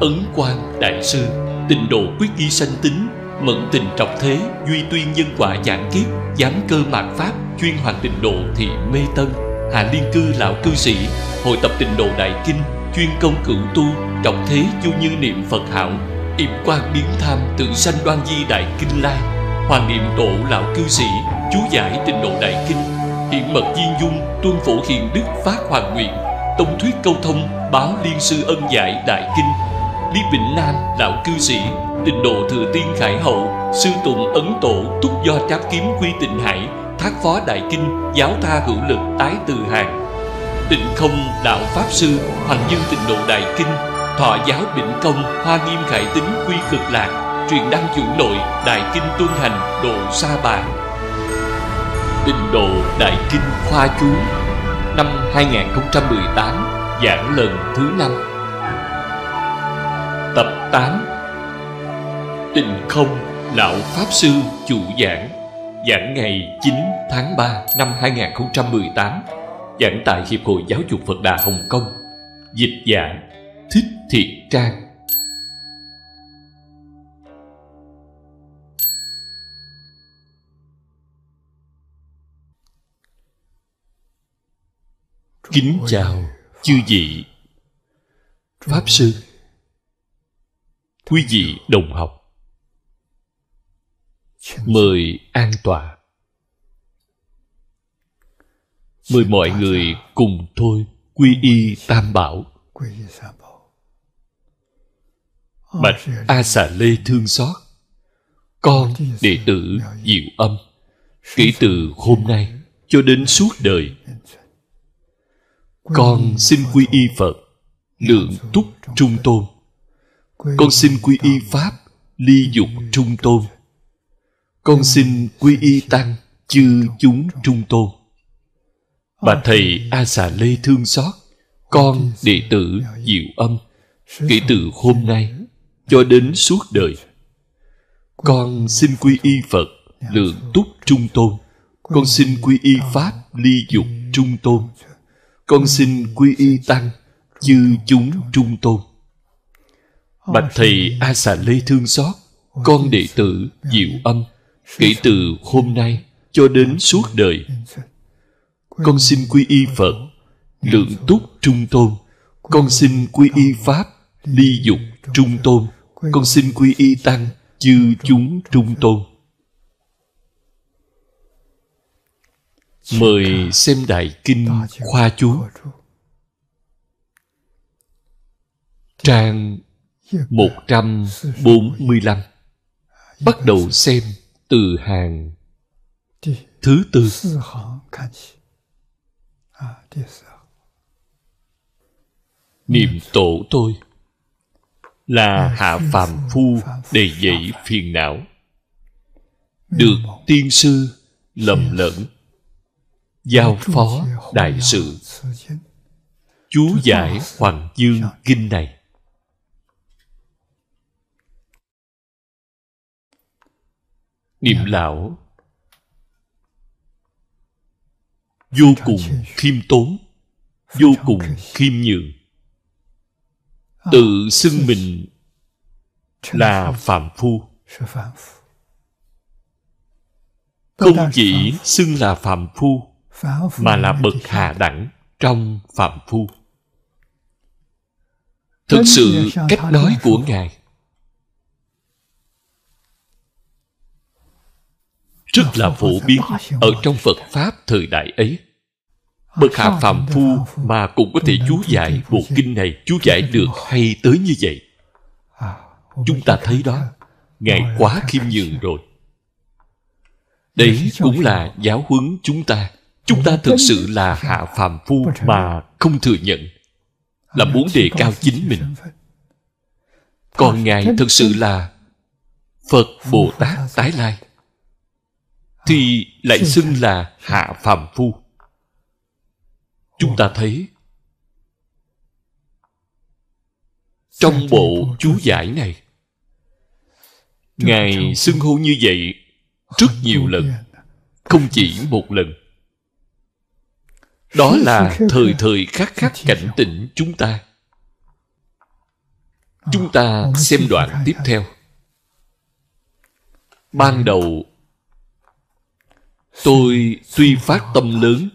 ấn quan đại sư, tịnh độ quyết ghi sanh tính, mẫn tình trọng thế, duy tuyên nhân quả giảng kiếp, giám cơ mạt pháp, chuyên hoàn tịnh độ thị mê tân. Hạ liên cư lão cư sĩ, hội tập tịnh độ đại kinh, chuyên công cửu tu trọng thế chu như niệm phật hảo. Yểm quan biến tham tự sanh đoan di đại kinh lai hoàng niệm độ lão cư sĩ, chú giải tịnh độ đại kinh. Hiện mật viên dung, tuân phổ hiền đức phát hoàng nguyện. Tông thuyết câu thông, báo liên sư ân giải đại kinh lý vĩnh nam lão cư sĩ, tịnh độ thừa tiên khải hậu, sư tùng ấn tổ, túc do tráp kiếm quy tịnh hải, thác phó đại kinh, giáo tha hữu lực, tái từ hàng. Tịnh không, đạo pháp sư, hoàng dương tịnh độ đại kinh, thọ giáo bỉnh công, hoa nghiêm khải tính quy cực lạc truyền đăng chủ nội, đại kinh tuân hành, độ sa bà. Tịnh độ đại kinh khoa chú, năm 2018 giảng lần thứ năm tập 8 Tịnh không lão pháp sư chủ giảng. Giảng ngày 9 tháng 3 năm 2018 giảng tại Hiệp hội Giáo dục Phật Đà Hồng Kông. Dịch giả Thích Thiện Trang. Kính chào chư vị Pháp Sư. Quý vị đồng học. Mời an tọa. Mời mọi người cùng thôi, quy y tam bảo. Bạch A Xà Lê thương xót. Con đệ tử Diệu Âm. Kể từ hôm nay cho đến suốt đời. Con xin quy y Phật, Lượng túc trung tôn. Con xin quy y Pháp Ly dục trung tôn. Con xin quy y Tăng Chư chúng trung tôn. Bà thầy A Xà Lê thương xót Con đệ tử Diệu Âm Kể từ hôm nay Cho đến suốt đời. Con xin quy y Phật Lượng túc trung tôn. Con xin quy y Pháp Ly dục trung tôn. Con xin quy y Tăng Chư chúng trung tôn Bạch thầy A Xà Lê thương xót Con đệ tử Diệu Âm Kể từ hôm nay Cho đến suốt đời. Con xin quy y Phật Lượng túc trung tôn. Con xin quy y Pháp Ly dục trung tôn. Con xin quy y Tăng Chư chúng trung tôn. Mời xem Đại Kinh Khoa Chú. Trang 145 Bắt đầu xem từ hàng. Thứ tư. Niệm tổ tôi là hạ phàm phu đầy dẫy phiền não. Được tiên sư lầm lẫn, giao phó đại sự. Chú giải hoàng dương kinh này. Niệm lão vô cùng khiêm tốn. Vô cùng khiêm nhường. Tự xưng mình là phạm phu. Không chỉ xưng là phạm phu mà là bậc hạ đẳng trong phạm phu. Thực sự cách nói của ngài rất là phổ biến ở trong phật pháp thời đại ấy. Bậc hạ phàm phu mà cũng có thể chú giải bộ kinh này chú giải được hay tới như vậy? Chúng ta thấy đó ngài quá khiêm nhường rồi. Đấy cũng là giáo huấn chúng ta. Chúng ta thực sự là hạ phàm phu mà không thừa nhận là muốn đề cao chính mình. Còn ngài thực sự là phật bồ tát tái lai thì lại xưng là hạ phàm phu. Chúng ta thấy trong bộ chú giải này ngài xưng hô như vậy rất nhiều lần không chỉ một lần. Đó là thời thời khắc khắc cảnh tỉnh chúng ta. Chúng ta xem đoạn tiếp theo. Ban đầu tôi tuy phát tâm lớn.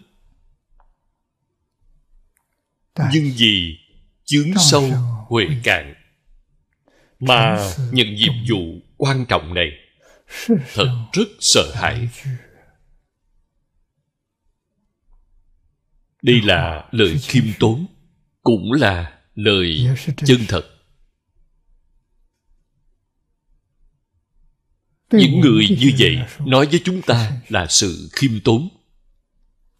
Nhưng vì chướng sâu huệ cạn mà nhận nhiệm vụ quan trọng này thật rất sợ hãi đây là lời khiêm tốn cũng là lời chân thật những người như vậy nói với chúng ta là sự khiêm tốn.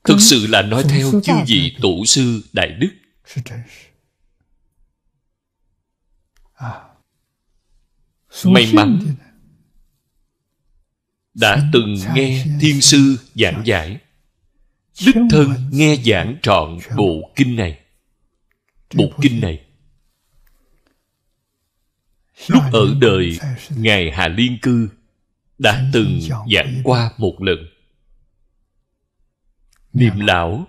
Thực sự là nói theo chư vị tổ sư đại đức. May mắn đã từng nghe thiên sư giảng giải. Đích thân nghe giảng trọn bộ kinh này. Bộ kinh này. Lúc ở đời ngài hà liên cư đã từng giảng qua một lần. Niệm lão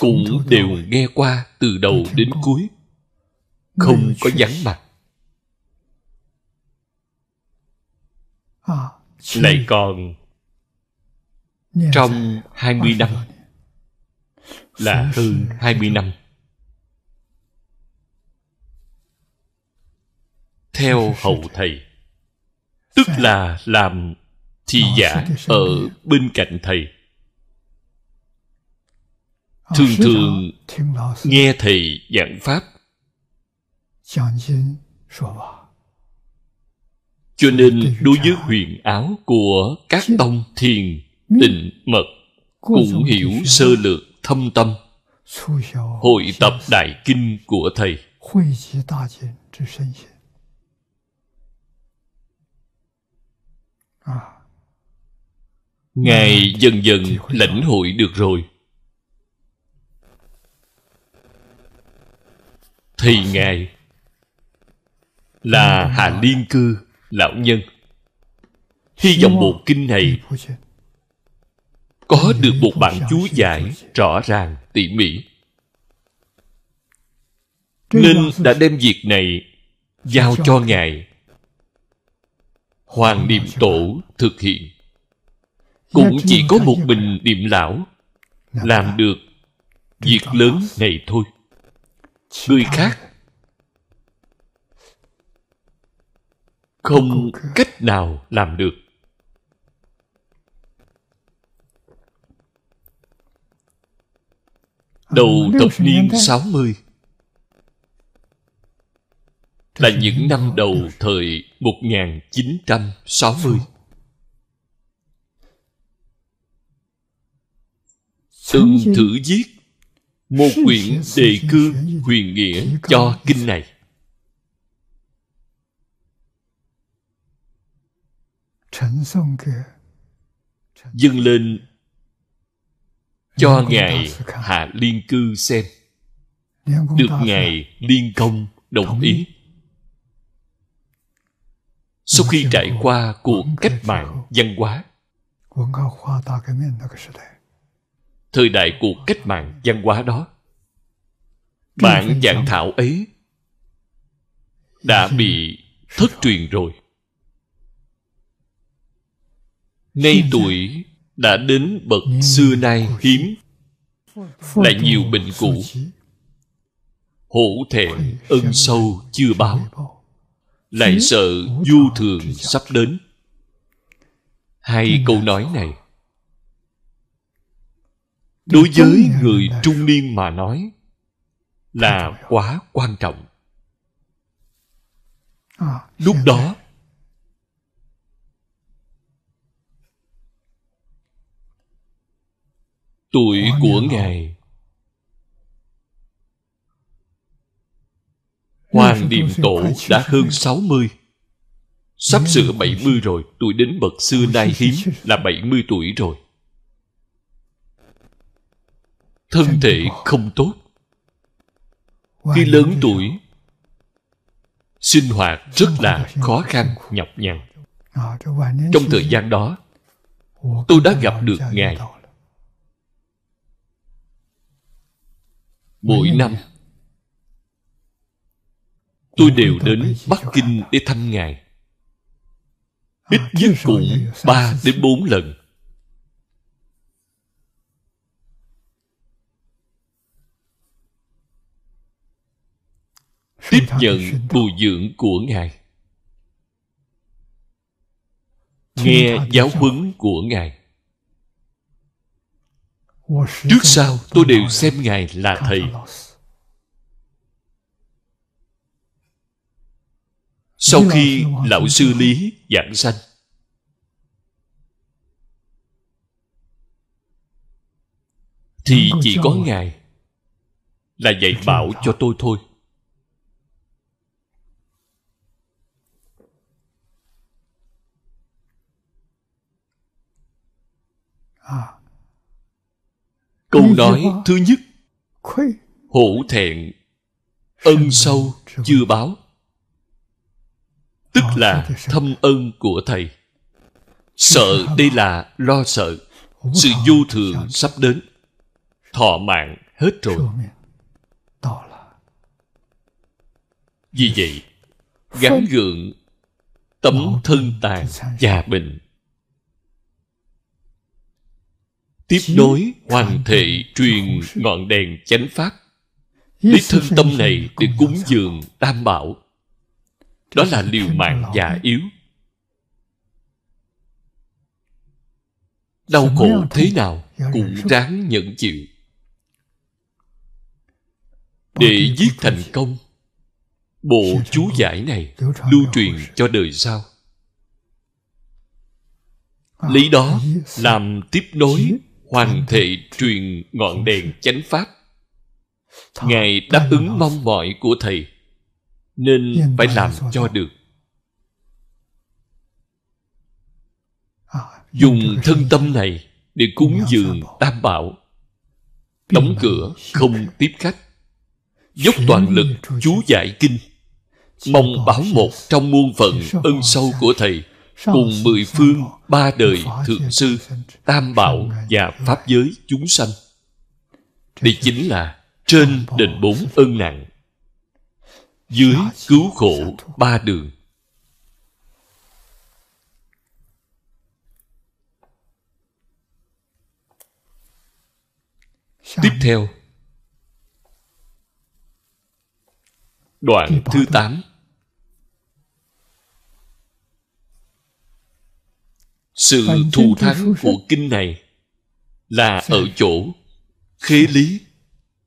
cũng đều nghe qua từ đầu đến cuối không có vắng mặt. Lại còn trong 20 năm là hơn 20 năm. Theo hậu thầy tức là làm thị giả ở bên cạnh thầy. Thường thường nghe thầy giảng pháp. Cho nên đối với huyền áo của các tông thiền tịnh mật cũng hiểu sơ lược thâm tâm. Hội tập đại kinh của thầy ngài dần dần lãnh hội được rồi. Thì ngài là hạ liên cư lão nhân. Hy vọng bộ kinh này có được một bản chú giải rõ ràng tỉ mỉ. Nên đã đem việc này giao cho ngài. Hoàng niệm tổ thực hiện cũng chỉ có một mình niệm lão làm được việc lớn này thôi. Người khác không cách nào làm được. Đầu thập niên 60 là những năm đầu thời 1960. Từng thử viết một quyển đề cương huyền nghĩa cho kinh này. dâng lên cho ngài hạ liên cư xem. Được ngài liên công đồng ý. sau khi trải qua cuộc cách mạng văn hóa thời đại cuộc cách mạng văn hóa đó. Bản giảng thảo ấy đã bị thất truyền rồi. Nay tuổi đã đến bậc xưa nay hiếm. Lại nhiều bệnh cũ. Hổ thẹn ân sâu chưa báo. lại sợ du thường sắp đến. Hai câu nói này đối với người trung niên mà nói là quá quan trọng. Lúc đó tuổi của ngài Hoàng Điềm Tổ đã hơn 60 Sắp sửa 70 rồi. Tuổi đến bậc xưa nay hiếm Là 70 tuổi rồi Thân thể không tốt. Khi lớn tuổi Sinh hoạt rất là khó khăn nhọc nhằn. Trong thời gian đó Tôi đã gặp được Ngài. Mỗi năm tôi đều đến Bắc Kinh để thăm Ngài. Ít nhất cũng ba đến bốn lần. Tiếp nhận bồi dưỡng của Ngài. Nghe giáo huấn của Ngài. Trước sau tôi đều xem Ngài là Thầy. Sau khi Lão Sư Lý giảng sanh Thì chỉ có Ngài Là dạy bảo cho tôi thôi Câu nói thứ nhất Hổ thẹn Ân sâu chưa báo. Tức là thâm ân của Thầy. Sợ đây là lo sợ. Sự vô thường sắp đến. Thọ mạng hết rồi. Vì vậy Gắn gượng Tấm thân tàn già bệnh tiếp nối hoàn thể truyền ngọn đèn chánh pháp. Lấy thân tâm này để cúng dường tam bảo. Đó là liều mạng già yếu. Đau khổ thế nào cũng ráng nhẫn chịu. Để giết thành công bộ chú giải này lưu truyền cho đời sau. Lấy đó làm tiếp nối hoàn thể truyền ngọn đèn chánh pháp. Ngài đáp ứng mong mỏi của thầy nên phải làm cho được. À, dùng thân tâm này để cúng dường tam bảo. Đóng cửa không tiếp khách. Dốc toàn lực chú giải kinh. Mong báo một trong muôn phận ân sâu của thầy cùng mười phương ba đời thượng sư tam bảo và pháp giới chúng sanh. Đây chính là trên đền bốn ân nặng. Dưới cứu khổ ba đường. Tiếp theo đoạn thứ tám sự thù thắng của kinh này là ở chỗ khế lý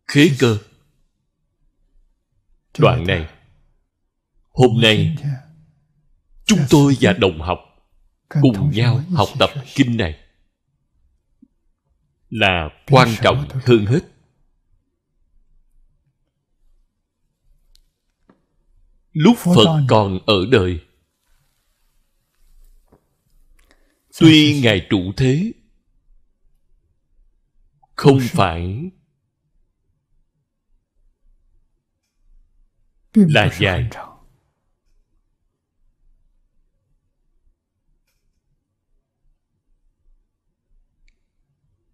khế cơ. Đoạn này. Hôm nay chúng tôi và đồng học cùng nhau học tập kinh này là quan trọng hơn hết. Lúc phật còn ở đời tuy ngài trụ thế không phải là dài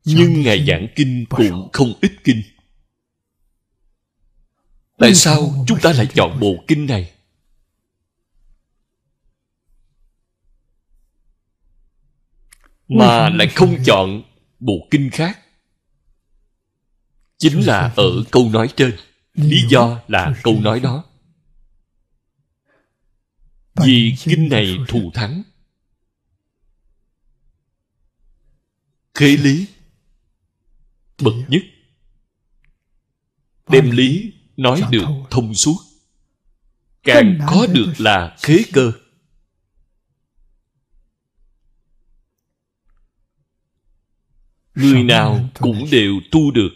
nhưng ngài giảng kinh cũng không ít kinh. Tại sao chúng ta lại chọn bộ kinh này mà lại không chọn bộ kinh khác. Chính là ở câu nói trên. Lý do là câu nói đó. Vì kinh này thù thắng. Khế lý. Bậc nhất. Đem lý nói được thông suốt. Càng có được là khế cơ người nào cũng đều tu được.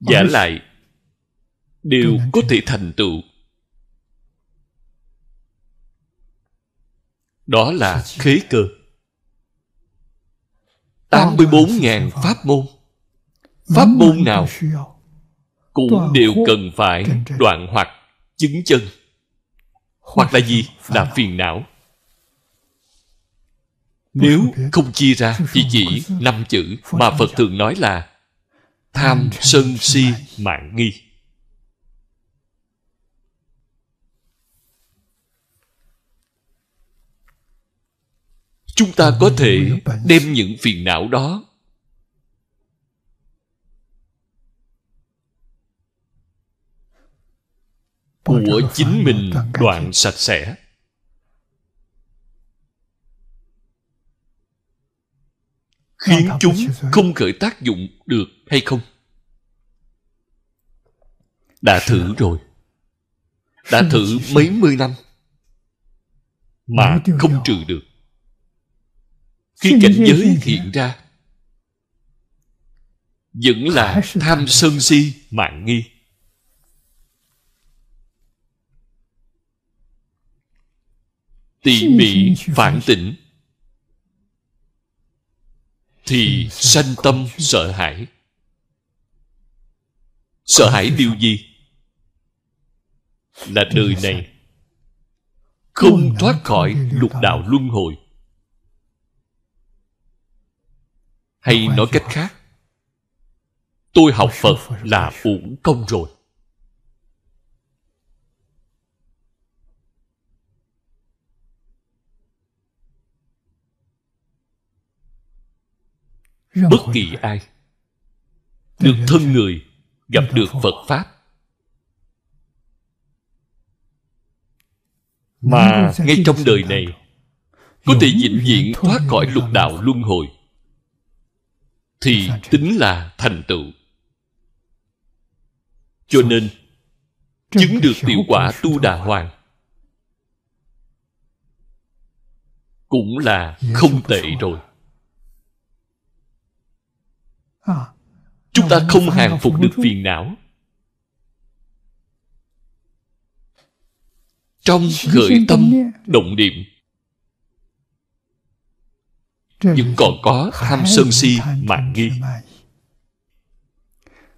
Giả lại đều có thể thành tựu. Đó là khế cơ. 84.000 pháp môn. Pháp môn nào Cũng đều cần phải đoạn hoặc chứng chân. Hoặc là gì? Là phiền não nếu không chia ra thì chỉ năm chữ mà Phật thường nói là Tham sân si mạng nghi. Chúng ta có thể đem những phiền não đó của chính mình đoạn sạch sẽ. Khiến chúng không khởi tác dụng được hay không? Đã thử rồi. Đã thử mấy mươi năm mà không trừ được. Khi cảnh giới hiện ra vẫn là tham sân si mạng nghi. Tỉ mỉ phản tỉnh thì sanh tâm sợ hãi. Sợ hãi điều gì? Là đời này không thoát khỏi lục đạo luân hồi. Hay nói cách khác, tôi học phật là uổng công rồi. Bất kỳ ai được thân người gặp được phật pháp. Mà ngay trong đời này có thể vĩnh viễn thoát khỏi lục đạo luân hồi. thì tính là thành tựu. Cho nên chứng được tiểu quả tu đà hoàng cũng là không tệ rồi chúng ta không hàng phục được phiền não. Trong khởi tâm động niệm. Vẫn còn có tham sân si mạng nghi.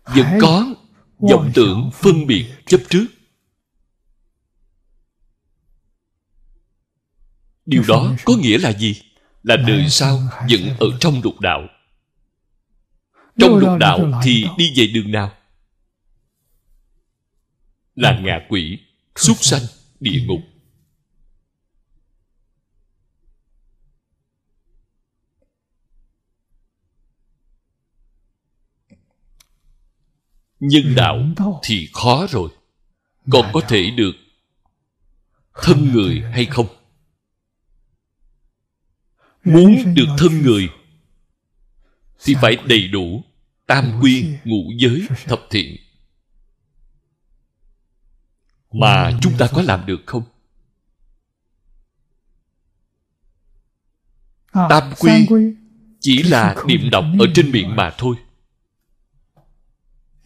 vẫn có vọng tưởng phân biệt chấp trước. Điều đó có nghĩa là gì? Là đời sau vẫn ở trong lục đạo trong lục đạo thì đi về đường nào? Là ngạ quỷ súc sanh địa ngục. Nhân đạo thì khó rồi. Còn có thể được thân người hay không? muốn được thân người thì phải đầy đủ tam quy ngũ giới thập thiện. Mà chúng ta có làm được không? Tam quy chỉ là niệm đọc ở trên miệng mà thôi.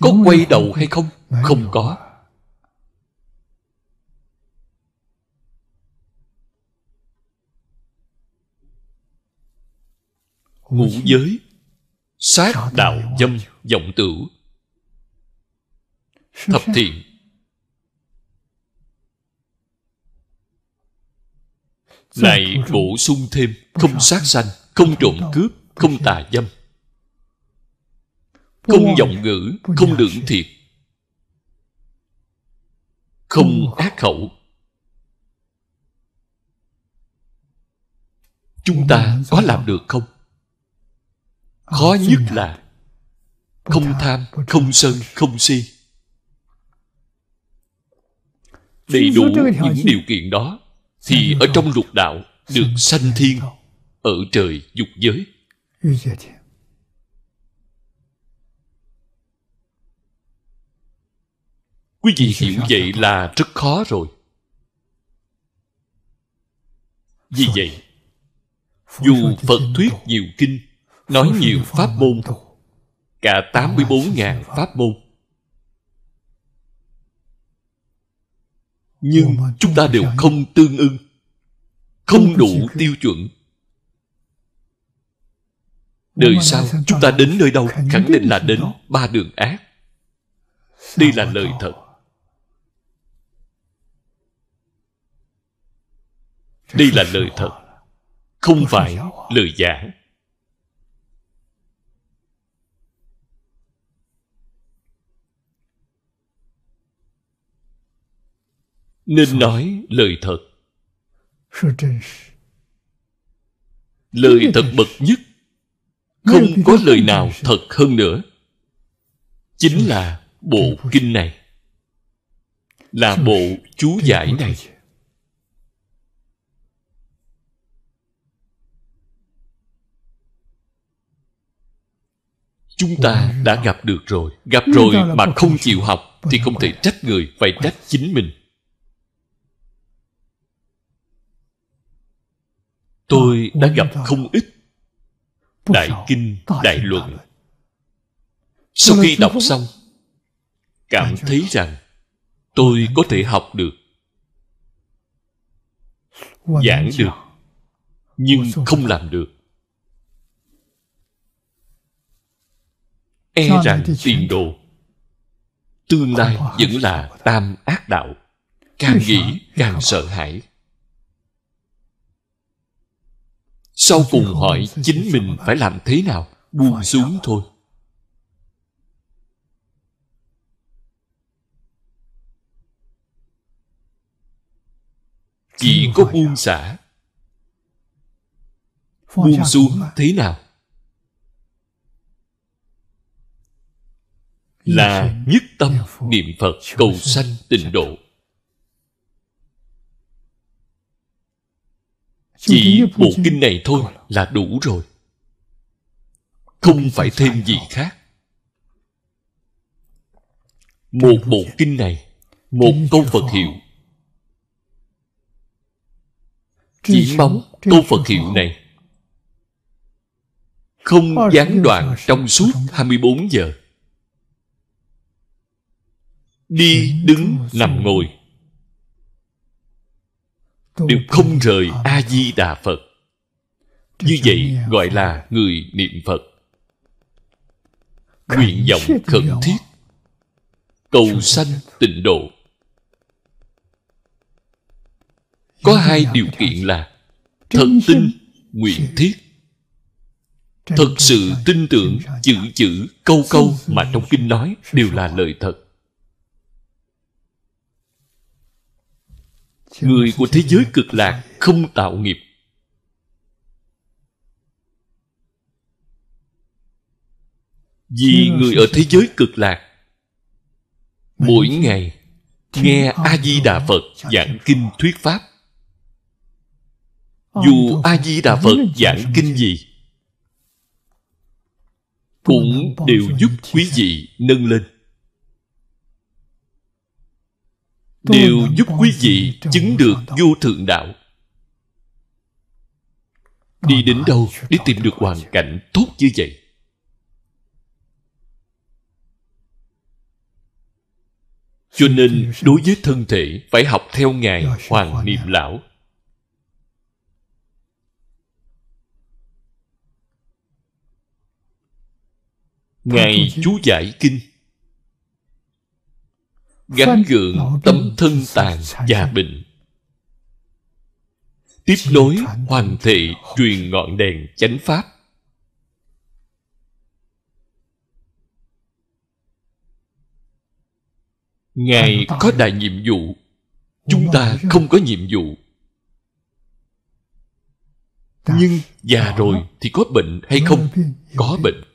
Có quay đầu hay không? Không có. Ngũ giới sát đạo dâm vọng tưởng thập thiện. Lại bổ sung thêm. Không sát sanh không trộm cướp không tà dâm. Không giọng ngữ không lượng thiệt. Không ác khẩu. Chúng ta có làm được không khó nhất là không tham không sân không si. Đầy đủ những điều kiện đó thì ở trong lục đạo được sanh thiên ở trời dục giới. Quý vị hiểu vậy là rất khó rồi. Vì vậy dù phật thuyết nhiều kinh nói nhiều pháp môn. Cả 84.000 pháp môn. Nhưng chúng ta đều không tương ưng không đủ tiêu chuẩn. Đời sau chúng ta đến nơi đâu khẳng định là đến ba đường ác. Đây là lời thật. Đây là lời thật không phải lời giả nên nói lời thật. Lời thật bậc nhất không có lời nào thật hơn nữa. Chính là bộ kinh này. Là bộ chú giải này. Chúng ta đã gặp được rồi. Gặp rồi mà không chịu học thì không thể trách người, phải trách chính mình. Tôi đã gặp không ít đại kinh đại luận. sau khi đọc xong cảm thấy rằng tôi có thể học được. giảng được nhưng không làm được. E rằng tiền đồ tương lai vẫn là tam ác đạo. Càng nghĩ càng sợ hãi sau cùng hỏi chính mình phải làm thế nào? Buông xuống thôi. Chỉ có buông xả? Buông xuống thế nào? Là nhất tâm niệm phật cầu sanh tịnh độ chỉ bộ kinh này thôi là đủ rồi. Không phải thêm gì khác. Một bộ kinh này một câu phật hiệu. Chỉ mong câu phật hiệu này không gián đoạn trong suốt 24 giờ. Đi đứng nằm ngồi đều không rời a di đà phật. Như vậy gọi là người niệm phật. Nguyện vọng khẩn thiết. cầu sanh tịnh độ. Có hai điều kiện là thật tin nguyện thiết. thật sự tin tưởng chữ chữ câu câu mà trong kinh nói đều là lời thật người của thế giới cực lạc không tạo nghiệp. Vì người ở thế giới cực lạc mỗi ngày nghe a di đà phật giảng kinh thuyết pháp. Dù a di đà phật giảng kinh gì cũng đều giúp quý vị nâng lên đều giúp quý vị chứng được vô thượng đạo. Đi đến đâu để tìm được hoàn cảnh tốt như vậy? Cho nên đối với thân thể phải học theo ngài hoàng niệm lão. Ngài chú giải kinh gắn gượng tấm thân tàn và bệnh. Tiếp nối hoàn thị truyền ngọn đèn chánh pháp. Ngài có đại nhiệm vụ chúng ta không có nhiệm vụ. Nhưng già rồi thì có bệnh hay không? Có bệnh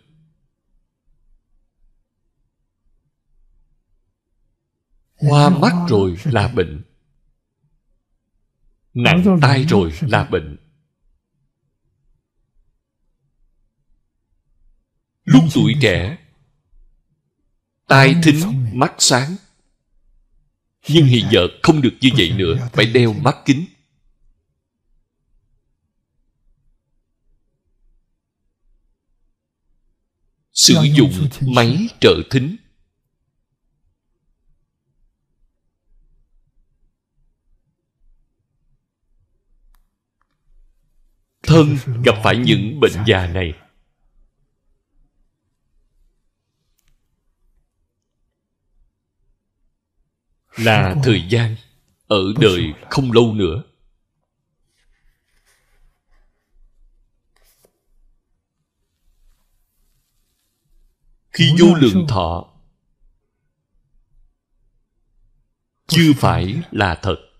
hoa mắt rồi. là bệnh. Nặng tai rồi. là bệnh. Lúc tuổi trẻ tai thính mắt sáng. Nhưng hiện giờ không được như vậy nữa phải đeo mắt kính. Sử dụng máy trợ thính thân gặp phải những bệnh già này. Là thời gian ở đời không lâu nữa. Khi vô lượng thọ, chưa phải là thật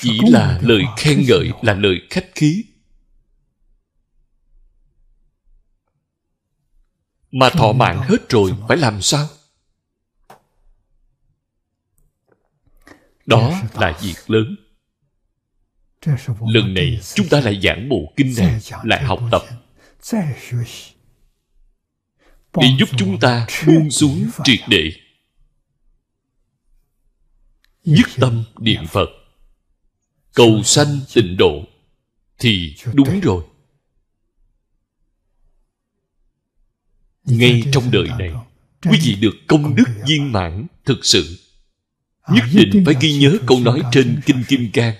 chỉ là lời khen ngợi là lời khách khí. Mà thọ mạng hết rồi phải làm sao? Đó là việc lớn. Lần này chúng ta lại giảng bộ kinh này lại học tập. để giúp chúng ta buông xuống triệt để. Nhất tâm niệm phật cầu sanh tịnh độ thì đúng rồi. Ngay trong đời này quý vị được công đức viên mãn thực sự. Nhất định phải ghi nhớ câu nói trên kinh kim cang.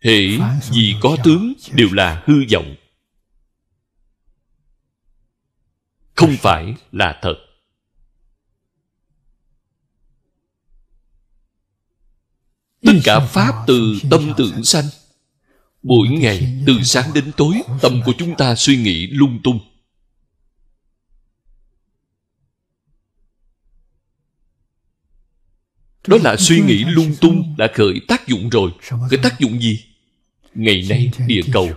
Hệ gì có tướng đều là hư vọng. Không phải là thật tất cả pháp từ tâm tưởng sanh. Mỗi ngày từ sáng đến tối, tâm của chúng ta suy nghĩ lung tung. Đó là suy nghĩ lung tung đã khởi tác dụng rồi. Khởi tác dụng gì? Ngày nay địa cầu.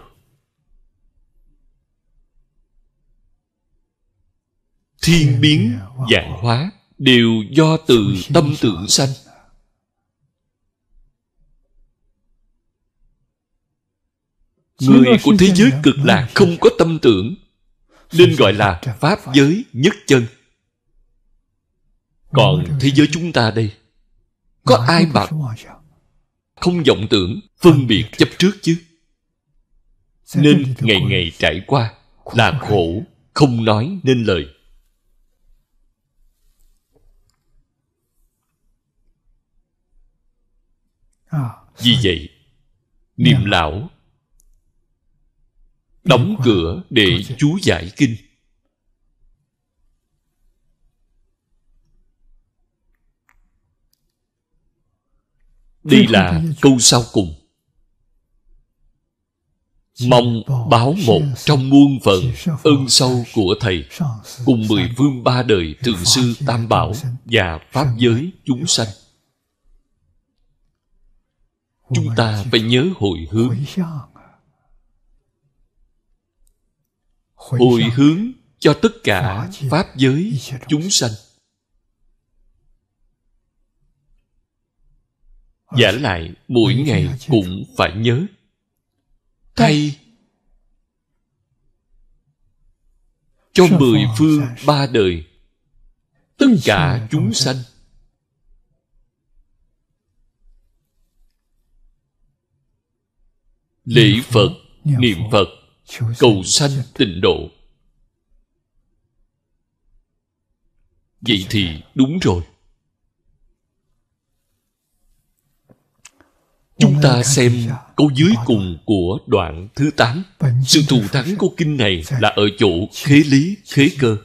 Thiên biến, dạng hóa đều do từ tâm tưởng sanh. Người của thế giới cực lạc không có tâm tưởng nên gọi là pháp giới nhất chân. Còn thế giới chúng ta đây có ai mà không vọng tưởng phân biệt chấp trước chứ? Nên ngày ngày trải qua là khổ không nói nên lời. Vì vậy niệm lão đóng cửa để chú giải kinh. Đây là câu sau cùng. Mong báo một trong muôn phận ơn sâu của thầy. cùng mười phương ba đời thượng sư tam bảo và pháp giới chúng sanh. Chúng ta phải nhớ hồi hướng hồi hướng cho tất cả pháp giới chúng sanh. Giả lại mỗi ngày cũng phải nhớ. Thay cho mười phương ba đời tất cả chúng sanh. Lễ phật niệm phật cầu sanh tịnh độ. Vậy thì đúng rồi. Chúng ta xem câu dưới cùng của đoạn thứ 8 sự thù thắng của kinh này là ở chỗ khế lý khế cơ.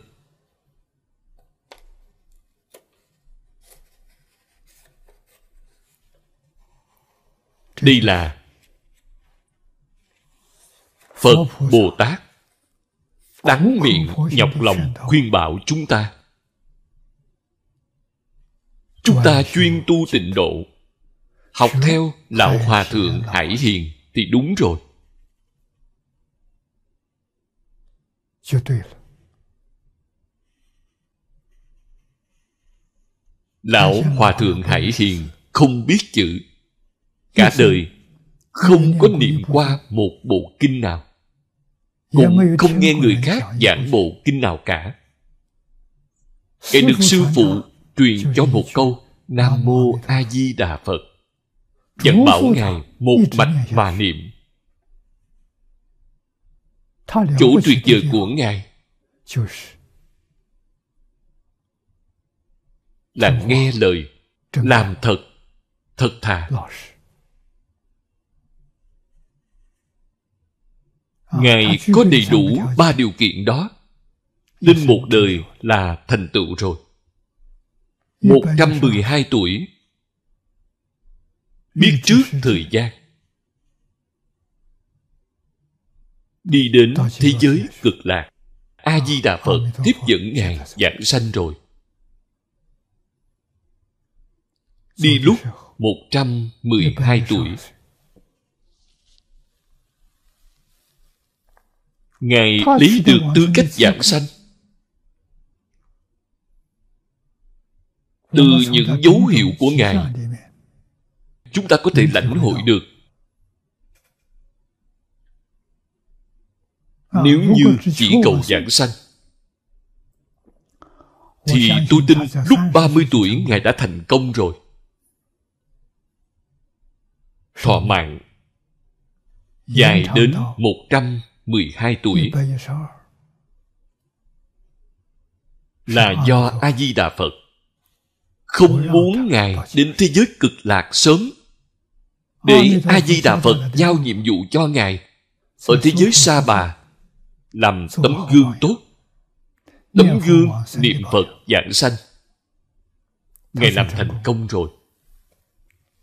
Đây là Phật Bồ Tát đắng miệng nhọc lòng khuyên bảo chúng ta. Chúng ta chuyên tu tịnh độ. Học theo lão hòa thượng hải hiền thì đúng rồi. Lão hòa thượng hải hiền không biết chữ. Cả đời không có niệm qua một bộ kinh nào cũng không nghe người khác giảng bộ kinh nào cả. Kể được sư phụ truyền cho một câu nam mô a di đà phật. Vẫn bảo ngài một mạch mà niệm. Chỗ tuyệt vời của ngài. Là nghe lời làm thật thật thà ngài có đầy đủ ba điều kiện đó. Nên một đời là thành tựu rồi. 112 tuổi. Biết trước thời gian. Đi đến thế giới cực lạc. A di đà phật tiếp dẫn ngài giảng sanh rồi. Đi lúc 112 tuổi. Ngài lấy được tư cách giảng sanh. Từ những dấu hiệu của Ngài chúng ta có thể lãnh hội được. Nếu như chỉ cầu giảng sanh thì tôi tin lúc 30 tuổi Ngài đã thành công rồi. Thọ mạng dài đến 112 tuổi. là do A-di-đà Phật không muốn Ngài đến thế giới cực lạc sớm. Để A-di-đà Phật giao nhiệm vụ cho Ngài ở thế giới Sa Bà làm tấm gương tốt tấm gương niệm Phật giảng sanh. Ngài làm thành công rồi.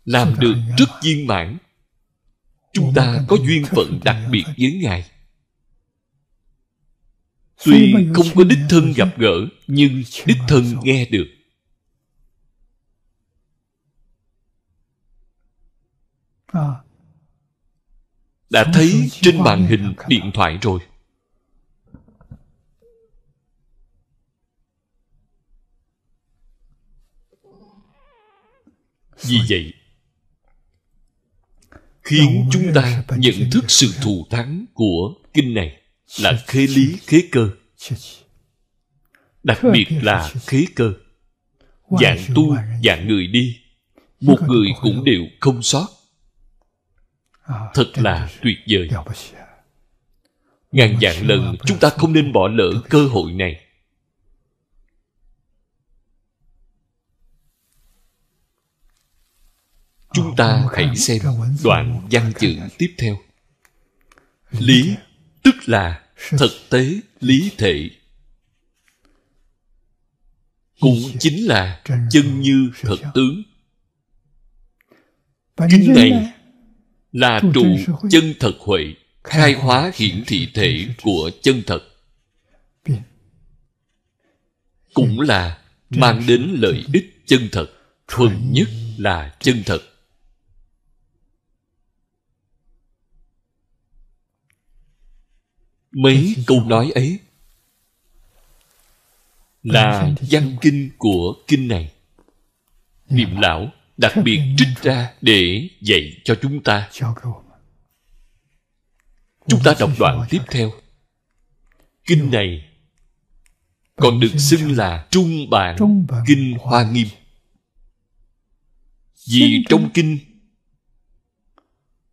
Làm được rất viên mãn. Chúng ta có duyên phận đặc biệt với Ngài Tuy không có đích thân gặp gỡ Nhưng đích thân nghe được. Đã thấy trên màn hình điện thoại rồi. Vì vậy, khiến chúng ta nhận thức sự thù thắng của kinh này là khế lý khế cơ. Đặc biệt là khế cơ. Dạng tu, dạng người đi, một người cũng đều không sót. Thật là tuyệt vời. Ngàn dạng lần chúng ta không nên bỏ lỡ cơ hội này. Chúng ta hãy xem đoạn văn chữ tiếp theo. Lý tức là thực tế lý thể. Cũng chính là chân như thật tướng. Kinh này là trụ chân thật huệ, khai hóa hiển thị thể của chân thật. Cũng là mang đến lợi ích chân thật, thuần nhất là chân thật. Mấy câu nói ấy là văn kinh của kinh này. Niệm lão đặc biệt trích ra để dạy cho chúng ta. Chúng ta đọc đoạn tiếp theo. kinh này còn được xưng là trung bản kinh hoa nghiêm. Vì trong kinh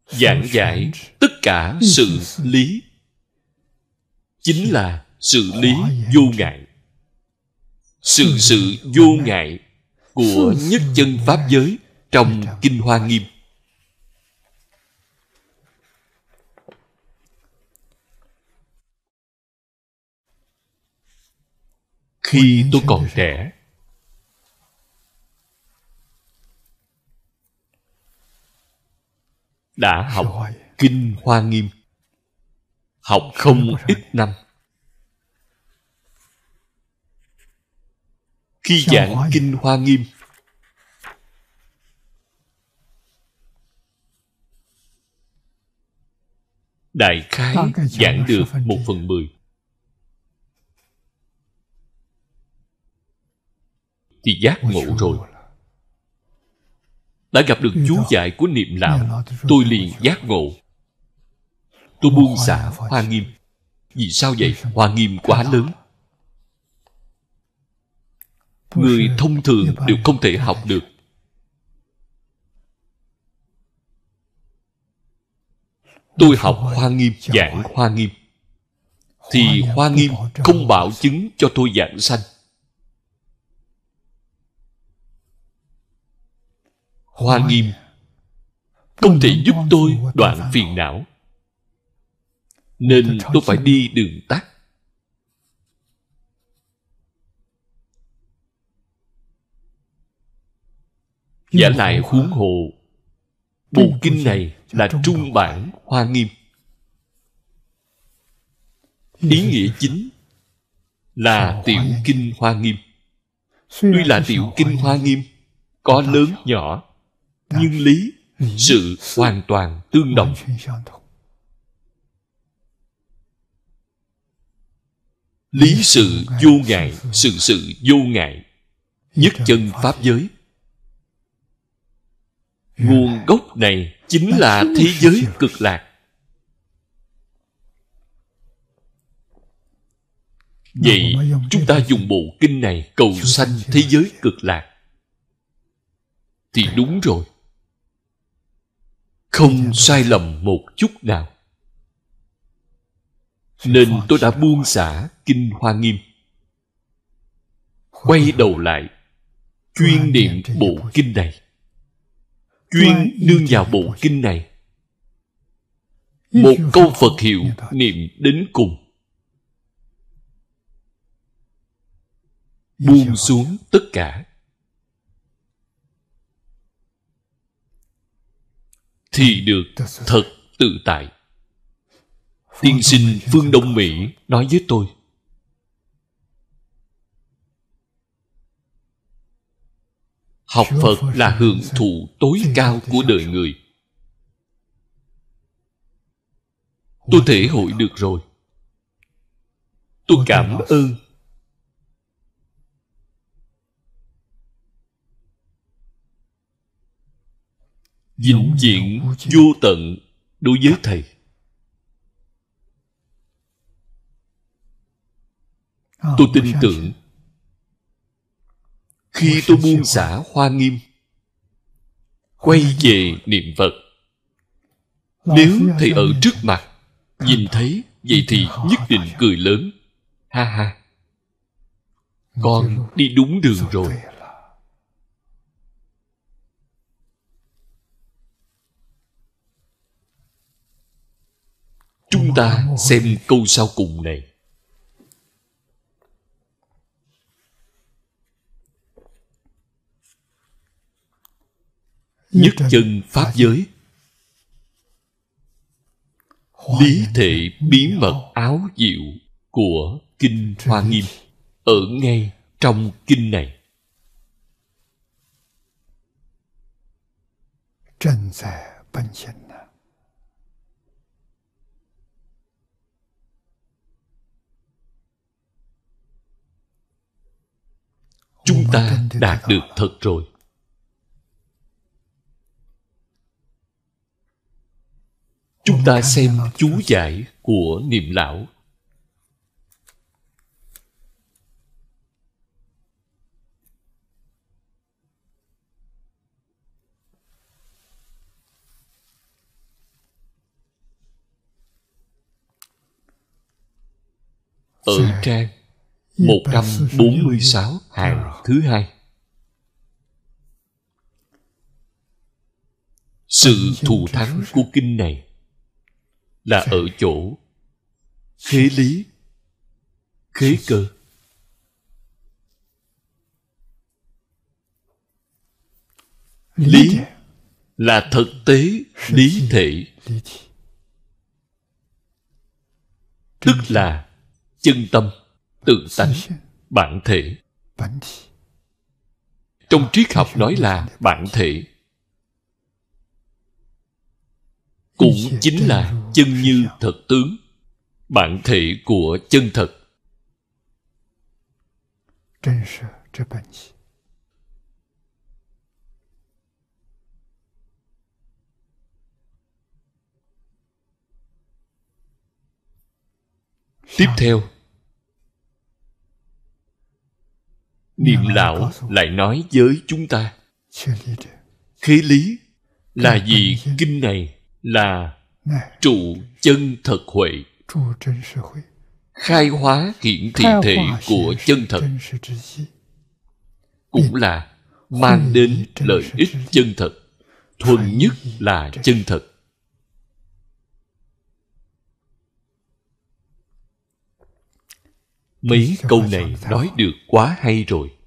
giảng giải tất cả sự lý chính là sự lý vô ngại. sự sự vô ngại của nhất chân pháp giới trong kinh hoa nghiêm. Khi tôi còn trẻ đã học kinh hoa nghiêm học không ít năm. Khi giảng kinh hoa nghiêm. Đại khái giảng được một phần mười. Thì giác ngộ rồi. đã gặp được chú giải của niệm lão tôi liền giác ngộ tôi buông xả hoa nghiêm. Vì sao vậy? Hoa nghiêm quá lớn. Người thông thường đều không thể học được. Tôi học hoa nghiêm giảng hoa nghiêm. Thì hoa nghiêm không bảo chứng cho tôi giảng sanh. Hoa nghiêm không thể giúp tôi đoạn phiền não nên tôi phải đi đường tắt. Giả lại huống hồ. Bộ kinh này là trung bản hoa nghiêm. Ý nghĩa chính là tiểu kinh hoa nghiêm. Tuy là tiểu kinh hoa nghiêm có lớn nhỏ nhưng lý sự hoàn toàn tương đồng lý sự vô ngại, sự sự vô ngại. Nhất chân pháp giới. Nguồn gốc này chính là thế giới cực lạc. Vậy chúng ta dùng bộ kinh này cầu sanh thế giới cực lạc. Thì đúng rồi. Không sai lầm một chút nào nên tôi đã buông xả kinh hoa nghiêm. Quay đầu lại chuyên niệm bộ kinh này. Chuyên nương vào bộ kinh này. Một câu phật hiệu niệm đến cùng. Buông xuống tất cả. Thì được thật tự tại tiên sinh phương đông mỹ. Nói với tôi. Học phật là hưởng thụ tối cao của đời người. Tôi thể hội được rồi. Tôi cảm ơn. Vĩnh viễn vô tận đối với thầy tôi tin tưởng. Khi tôi buông xả hoa nghiêm quay về niệm phật. Nếu thầy ở trước mặt nhìn thấy vậy thì nhất định cười lớn. Ha ha. Con đi đúng đường rồi chúng ta xem câu sau cùng này nhất chân pháp giới. Lý thể bí mật áo diệu của kinh hoa nghiêm ở ngay trong kinh này. Chúng ta đạt được thật rồi. Chúng ta xem chú giải của niệm lão. Ở trang 146 hàng thứ hai. Sự thù thắng của kinh này là ở chỗ. Khế lý. Khế cơ. Lý là thực tế lý thể. tức là chân tâm tự tánh bản thể. Trong triết học nói là bản thể. cũng chính là chân như thật tướng bản thể của chân thật. Tiếp theo. Niệm lão lại nói với chúng ta. Khế lý là gì? kinh này là trụ chân thật huệ. Khai hóa hiện thị thể của chân thật. cũng là mang đến lợi ích chân thật. Thuần nhất là chân thật. Mấy câu này nói được quá hay rồi.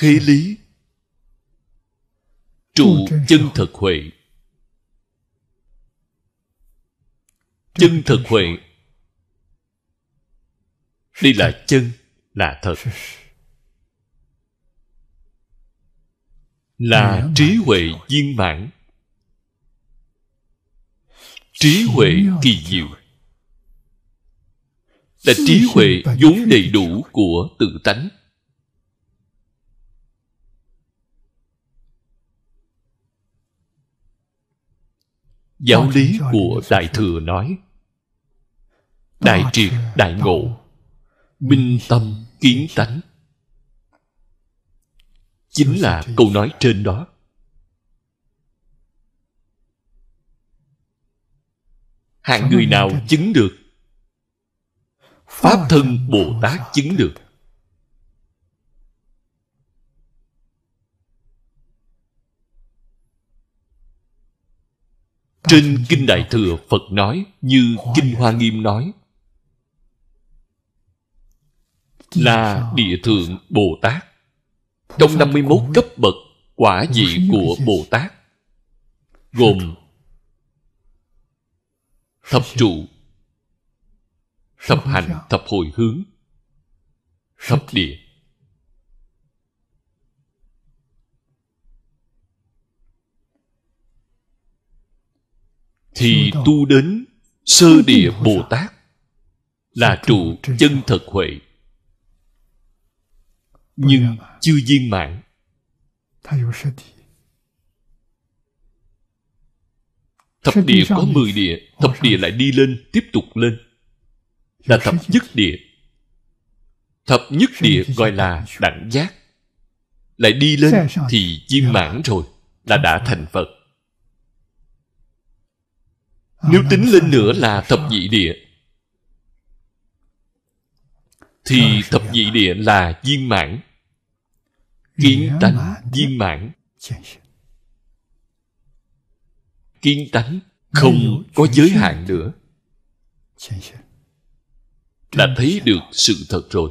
Khế lý. Trụ chân thật huệ. Chân thật huệ. đây là chân là thật. Là trí huệ viên mãn. Trí huệ kỳ diệu. là trí huệ vốn đầy đủ của tự tánh giáo lý của đại thừa nói. Đại triệt đại ngộ. Minh tâm kiến tánh. Chính là câu nói trên đó. Hạng người nào chứng được? Pháp thân bồ tát chứng được trên kinh đại thừa phật nói như kinh hoa nghiêm nói là địa thượng bồ tát trong 51 cấp bậc quả vị của Bồ Tát gồm thập trụ, thập hành, thập hồi hướng, thập địa. thì tu đến sơ địa bồ tát là trụ chân thật huệ. Nhưng chưa viên mãn. Thập địa có 10 địa thập địa lại đi lên tiếp tục lên. Là thập nhất địa. Thập nhất địa gọi là đẳng giác. Lại đi lên thì viên mãn rồi là đã thành phật. Nếu tính lên nữa là thập nhị địa. Thì thập nhị địa là viên mãn. Kiến tánh viên mãn. Kiến tánh không có giới hạn nữa. Đã thấy được sự thật rồi.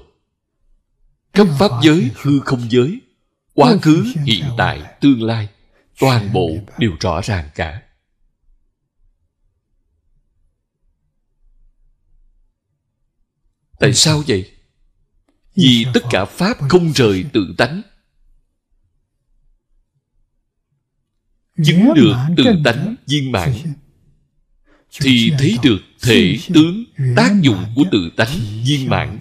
Các pháp giới, hư không giới Quá khứ, hiện tại, tương lai Toàn bộ đều rõ ràng cả. Tại sao vậy? Vì tất cả pháp không rời tự tánh. Chứng được tự tánh viên mãn, thì thấy được thể tướng tác dụng của tự tánh viên mãn.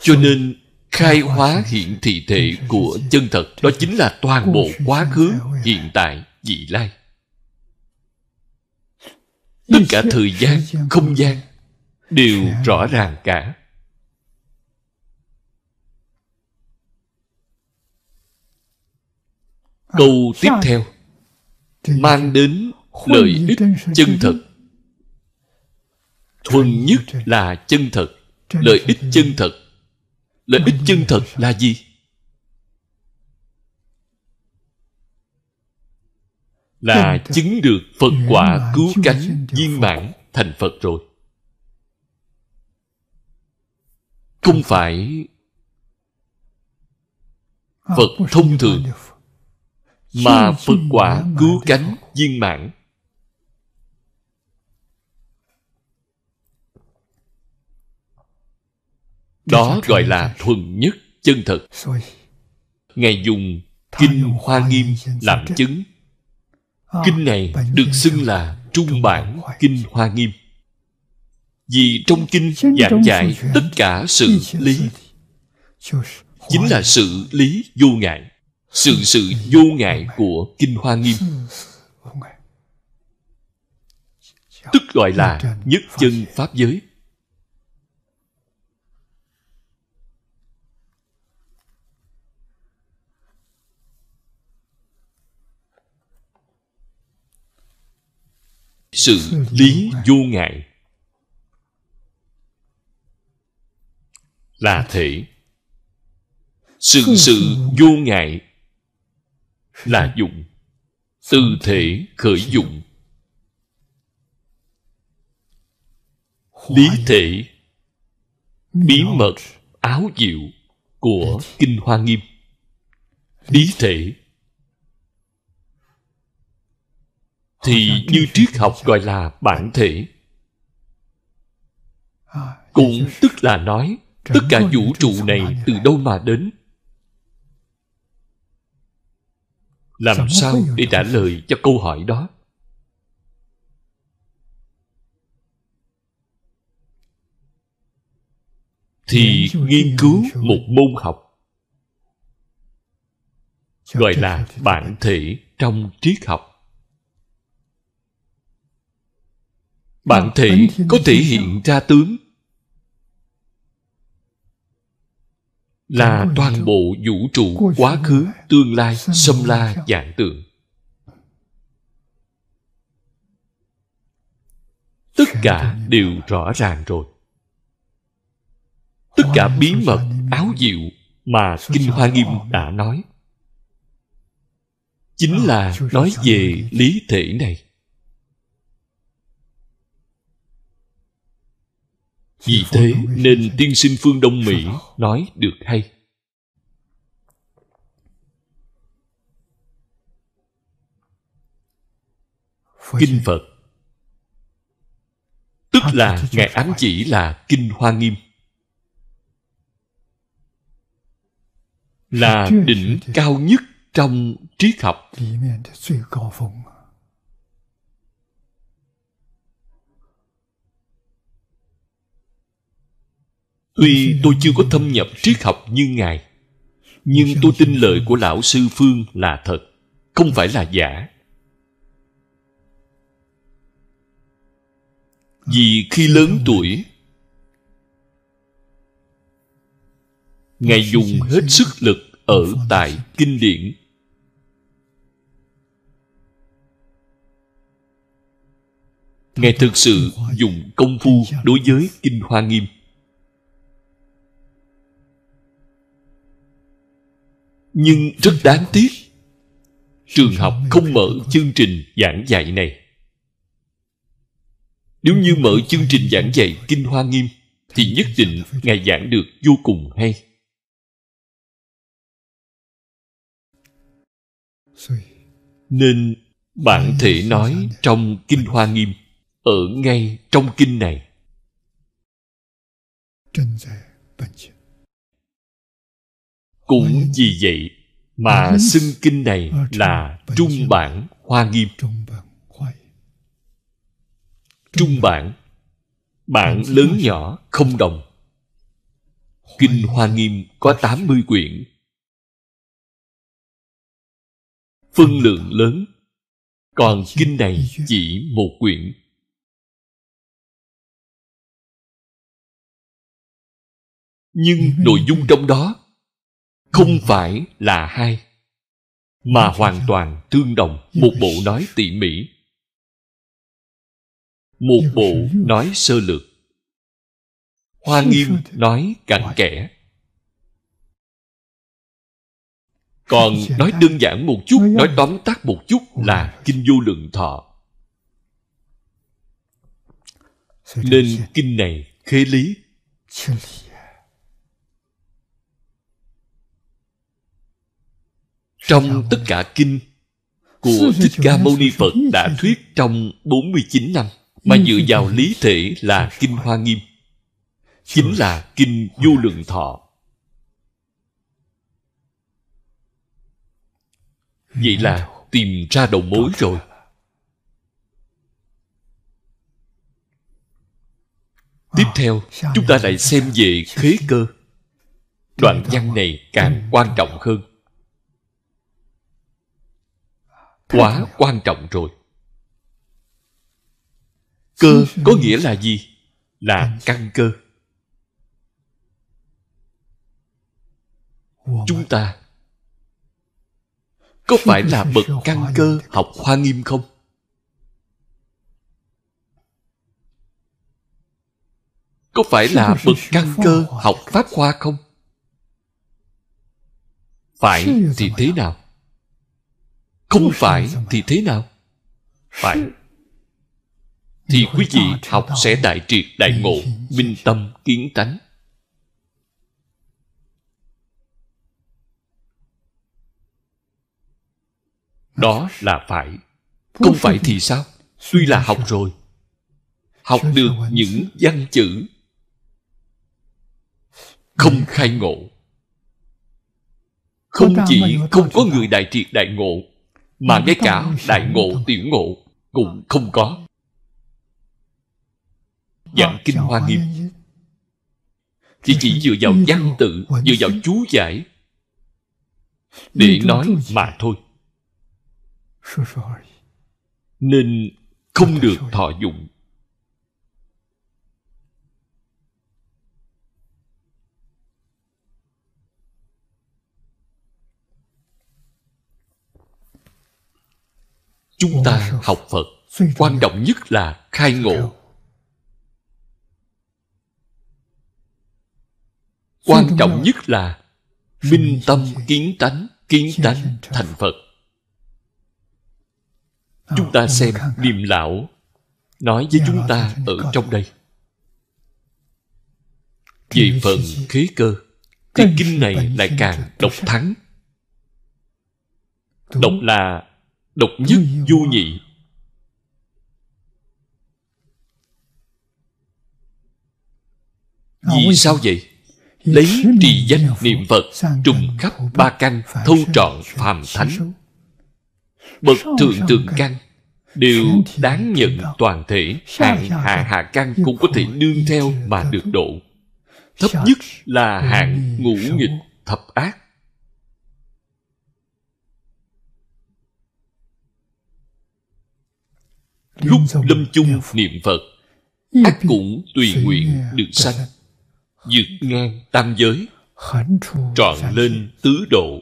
Cho nên khai hóa hiện thị thể của chân thật. Đó chính là toàn bộ quá khứ, hiện tại, vị lai. Tất cả thời gian, không gian đều rõ ràng cả. Câu tiếp theo. Mang đến lợi ích chân thật. Thuần nhất là chân thật. Lợi ích chân thật lợi ích chân thật là gì? Là chứng được phật quả cứu cánh viên mãn thành phật rồi. Không phải Phật thông thường mà phật quả cứu cánh viên mãn đó gọi là thuần nhất chân 以 ngài dùng kinh hoa nghiêm làm chứng. Kinh này được xưng là trung bản kinh hoa nghiêm. Vì trong kinh giảng giải tất cả sự lý. chính là sự lý vô ngại. Sự sự vô ngại của kinh hoa nghiêm. Tức gọi là nhất chân pháp giới sự lý vô ngại là thể. Sự sự vô ngại là dụng. Từ thể khởi dụng. Lý thể, bí mật, áo diệu của kinh hoa nghiêm. Lý thể thì như triết học gọi là bản thể. À, cũng tức là nói tất cả vũ trụ này từ đâu mà đến? Làm sao để trả lời cho câu hỏi đó? Thì nghiên cứu một môn học gọi là bản thể trong triết học bản thể có thể hiện ra tướng. Là toàn bộ vũ trụ quá khứ tương lai xâm la dạng tượng. Tất cả đều rõ ràng rồi. Tất cả bí mật áo diệu mà kinh hoa nghiêm đã nói. Chính là nói về lý thể này vì thế nên tiên sinh phương đông mỹ nói được hay. Kinh phật. Tức là ngài ám chỉ là kinh hoa nghiêm. Là đỉnh cao nhất trong triết học tuy tôi chưa có thâm nhập triết học như ngài, nhưng tôi tin lời của lão sư phương là thật, không phải là giả. Vì khi lớn tuổi, ngài dùng hết sức lực ở tại kinh điển. Ngài thực sự dùng công phu đối với kinh hoa nghiêm. nhưng rất đáng tiếc trường học không mở chương trình giảng dạy này nếu như mở chương trình giảng dạy kinh hoa nghiêm thì nhất định ngài giảng được vô cùng hay 所以 nên bản thể nói trong kinh hoa nghiêm ở ngay trong kinh này 正在本经， cũng vì vậy mà xưng kinh này là trung bản hoa nghiêm. Trung bản bản lớn nhỏ không đồng. Kinh hoa nghiêm có 80 quyển. Phân lượng lớn còn kinh này chỉ một quyển. Nhưng nội dung trong đó không phải là hai mà hoàn toàn tương đồng. Một bộ nói tỉ mỉ. Một bộ nói sơ lược. Hoa nghiêm nói cặn kẽ. Còn nói đơn giản một chút nói tóm tắt một chút là kinh vô lượng thọ. Nên kinh này khế lý. Trong tất cả kinh của Thích Ca Mâu Ni Phật đã thuyết trong 49 năm mà dựa vào lý thể là kinh Hoa Nghiêm. Chính là kinh vô lượng thọ. Vậy là tìm ra đầu mối rồi. Tiếp theo chúng ta lại xem về khế cơ. Đoạn văn này càng quan trọng hơn quá quan trọng rồi. Cơ có nghĩa là gì? Là căn cơ. 我 chúng 们 ta có phải là bậc căn cơ học hoa nghiêm không? Có phải là bậc căn cơ học pháp khoa không? Phải thì thế nào không phải thì thế nào? Phải. Thì quý vị học sẽ đại triệt đại ngộ, minh tâm kiến tánh. Đó là phải. Không phải thì sao? Tuy là học rồi. Học được những văn chữ. Không khai ngộ. Không chỉ không có người đại triệt đại ngộ mà ngay cả đại ngộ tiểu ngộ cũng không có. Giảng kinh hoa nghiêm. chỉ chỉ dựa vào văn tự dựa vào chú giải để nói mà thôi. Nên không được thọ dụng chúng ta học phật. quan trọng nhất là khai ngộ. Quan trọng nhất là minh tâm kiến tánh kiến tánh thành phật. Chúng ta xem điềm lão nói với chúng ta ở trong đây. Về phần khế cơ thì kinh này lại càng độc thắng. Độc là độc nhất vô nhị. Vì sao vậy? Lấy trì danh niệm phật trùng khắp ba căn thâu trọn phàm thánh. bậc thượng thượng căn đều đáng nhận toàn thể hạng hạ hạ căn cũng có thể nương theo mà được độ. Thấp nhất là hạng ngũ nghịch thập ác lúc lâm chung niệm phật ác cũng tùy nguyện được sanh vượt ngang tam giới. Trọn lên tứ độ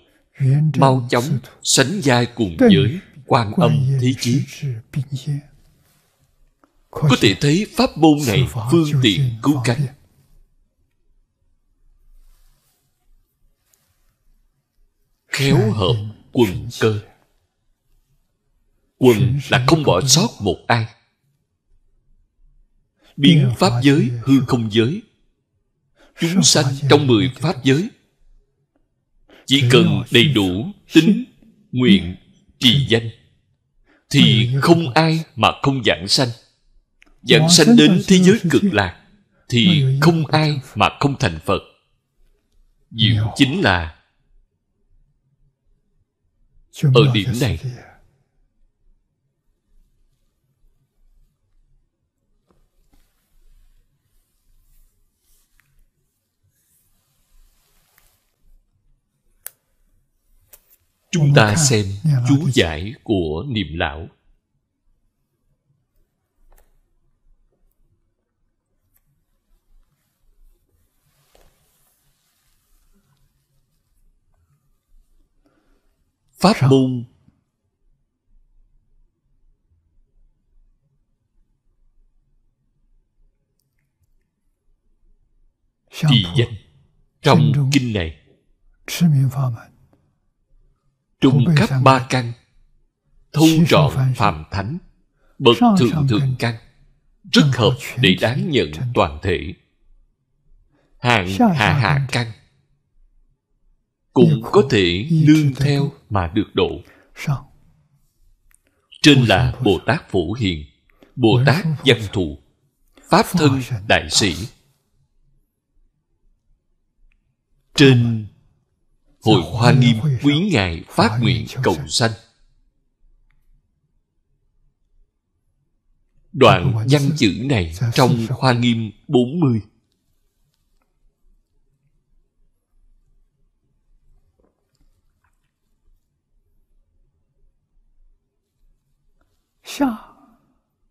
mau chóng sánh vai cùng với quan âm thế chí có thể thấy pháp môn này phương tiện cứu cánh. khéo hợp quần cơ quần là không bỏ sót một ai. Biến pháp giới hư không giới. Chúng sanh trong mười pháp giới. Chỉ cần đầy đủ tính nguyện trì danh thì không ai mà không giảng sanh. Giảng sanh đến thế giới cực lạc thì không ai mà không thành phật. Diệu chính là ở điểm này chúng ta xem chú giải của niệm lão. Pháp môn trì danh trong kinh này trung khắp ba căn thu trọn phàm thánh bậc thượng thượng căn. rất hợp để đáng nhận toàn thể. Hàng hạ hạ căn. cũng có thể nương theo mà được độ. Trên là bồ tát phổ hiền bồ tát văn thù pháp thân đại sĩ. Trên Hội Hoa Nghiêm quý Ngài phát nguyện cầu sanh. Đoạn văn chữ này trong Hoa Nghiêm 40.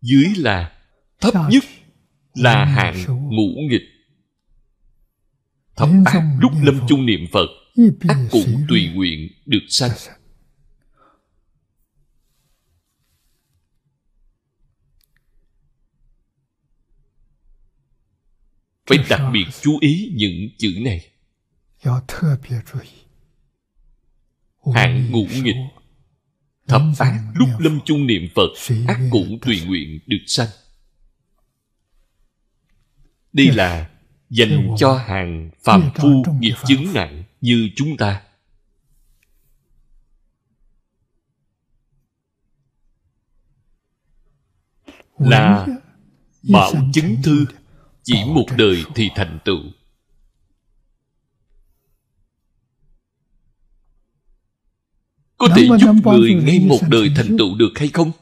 Dưới là thấp nhất là hạng ngũ nghịch. Thập ác lúc lâm chung niệm Phật ắt cũng tùy nguyện được sanh. Phải đặc biệt chú ý những chữ này. Hạng ngũ nghịch. Thập ác lúc lâm chung niệm phật ác cũng tùy nguyện được sanh. Đây là dành cho hàng phàm phu nghiệp chứng nặng như chúng ta. Là bảo chứng thư chỉ một đời thì thành tựu. Có thể giúp người ngay một đời thành tựu được hay không?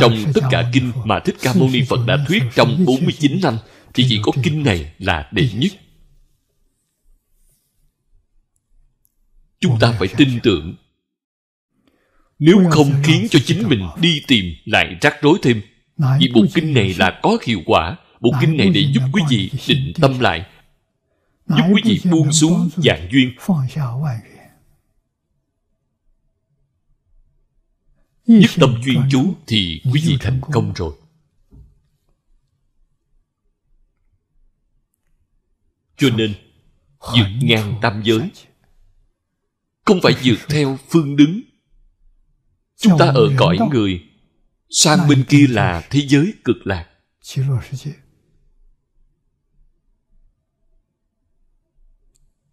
Trong tất cả kinh mà Thích Ca Mâu Ni Phật đã thuyết trong 49 năm thì chỉ có kinh này là đệ nhất. Chúng ta phải tin tưởng. Nếu không khiến cho chính mình đi tìm lại rắc rối thêm vì bộ kinh này là có hiệu quả. Bộ kinh này để giúp quý vị định tâm lại. Giúp quý vị buông xuống dạng duyên. nhất tâm chuyên chú thì quý vị thành công. rồi. Cho nên vượt ngang tam giới không phải vượt theo phương đứng. Chúng ta ở cõi người sang bên kia là thế giới cực lạc.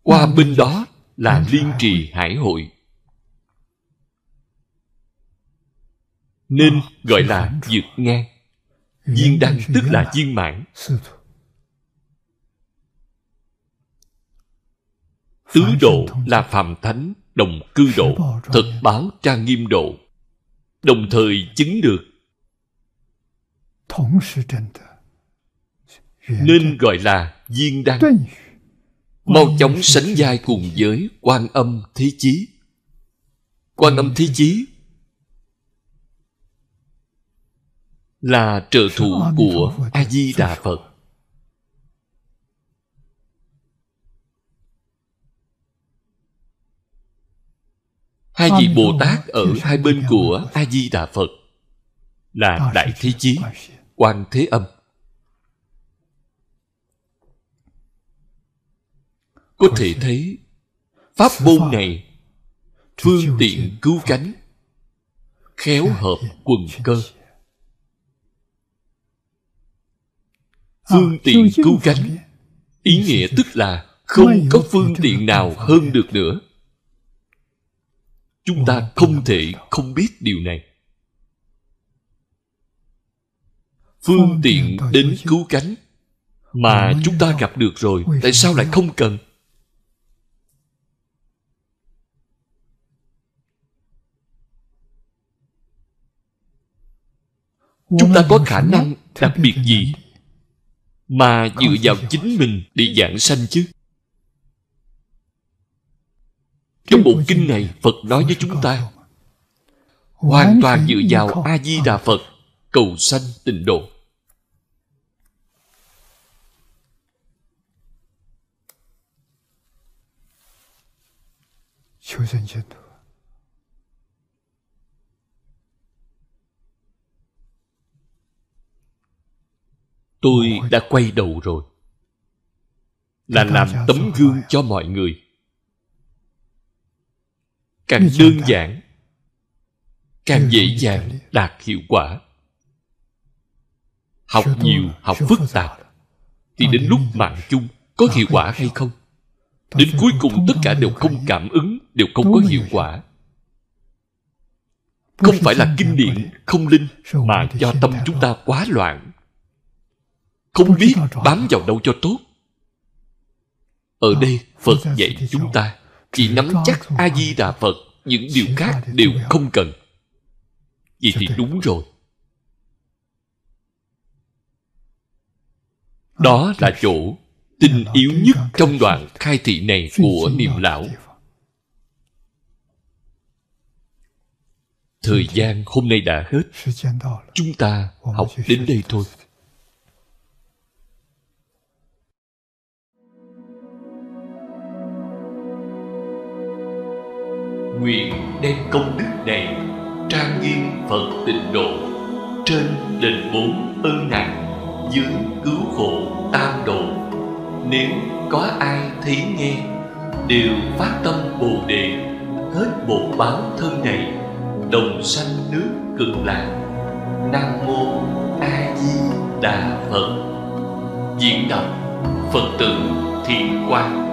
Qua bên đó là liên trì hải hội. Nên gọi là vượt ngang viên đăng tức là viên mãn tứ độ là phạm thánh đồng cư độ thật báo trang nghiêm độ. Đồng thời chứng được. Nên gọi là viên đăng. Mau chóng sánh vai cùng với quan âm thế chí. Quan âm thế chí là trợ thủ của a di đà phật hai vị bồ tát ở hai bên của a di đà phật là đại thế chí quan thế âm. Có thể thấy pháp môn này phương tiện cứu cánh khéo hợp quần cơ. phương tiện cứu cánh ý nghĩa tức là không có phương tiện nào hơn được nữa chúng ta không thể không biết điều này. Phương tiện đến cứu cánh mà chúng ta gặp được rồi. Tại sao lại không cần? Chúng ta có khả năng đặc biệt gì mà dựa vào chính mình để giảng sanh chứ trong bộ kinh này phật nói với chúng ta. Hoàn toàn dựa vào a di đà phật cầu sanh tịnh độ. Tôi đã quay đầu rồi. Là làm tấm gương cho mọi người càng đơn giản càng dễ dàng đạt hiệu quả. Học nhiều học phức tạp thì đến lúc mạng chung có hiệu quả hay không? Đến cuối cùng tất cả đều không cảm ứng đều không có hiệu quả. không phải là kinh điển không linh mà do tâm chúng ta quá loạn. Không biết bám vào đâu cho tốt. Ở đây phật dạy chúng ta chỉ nắm chắc a di đà phật những điều khác đều không cần. Vậy thì đúng rồi. Đó là chỗ tinh yếu nhất trong đoạn khai thị này của niệm lão. thời gian hôm nay đã hết. Chúng ta học đến đây thôi nguyện đem công đức này trang nghiêm phật tịnh độ trên đền bốn ơn nặng dưới cứu khổ tam độ. Nếu có ai thấy nghe, đều phát tâm bồ đề, hết bổn báo thân này, đồng sanh nước cực lạc. Nam mô a di đà phật. Diễn đọc phật tử thiện quang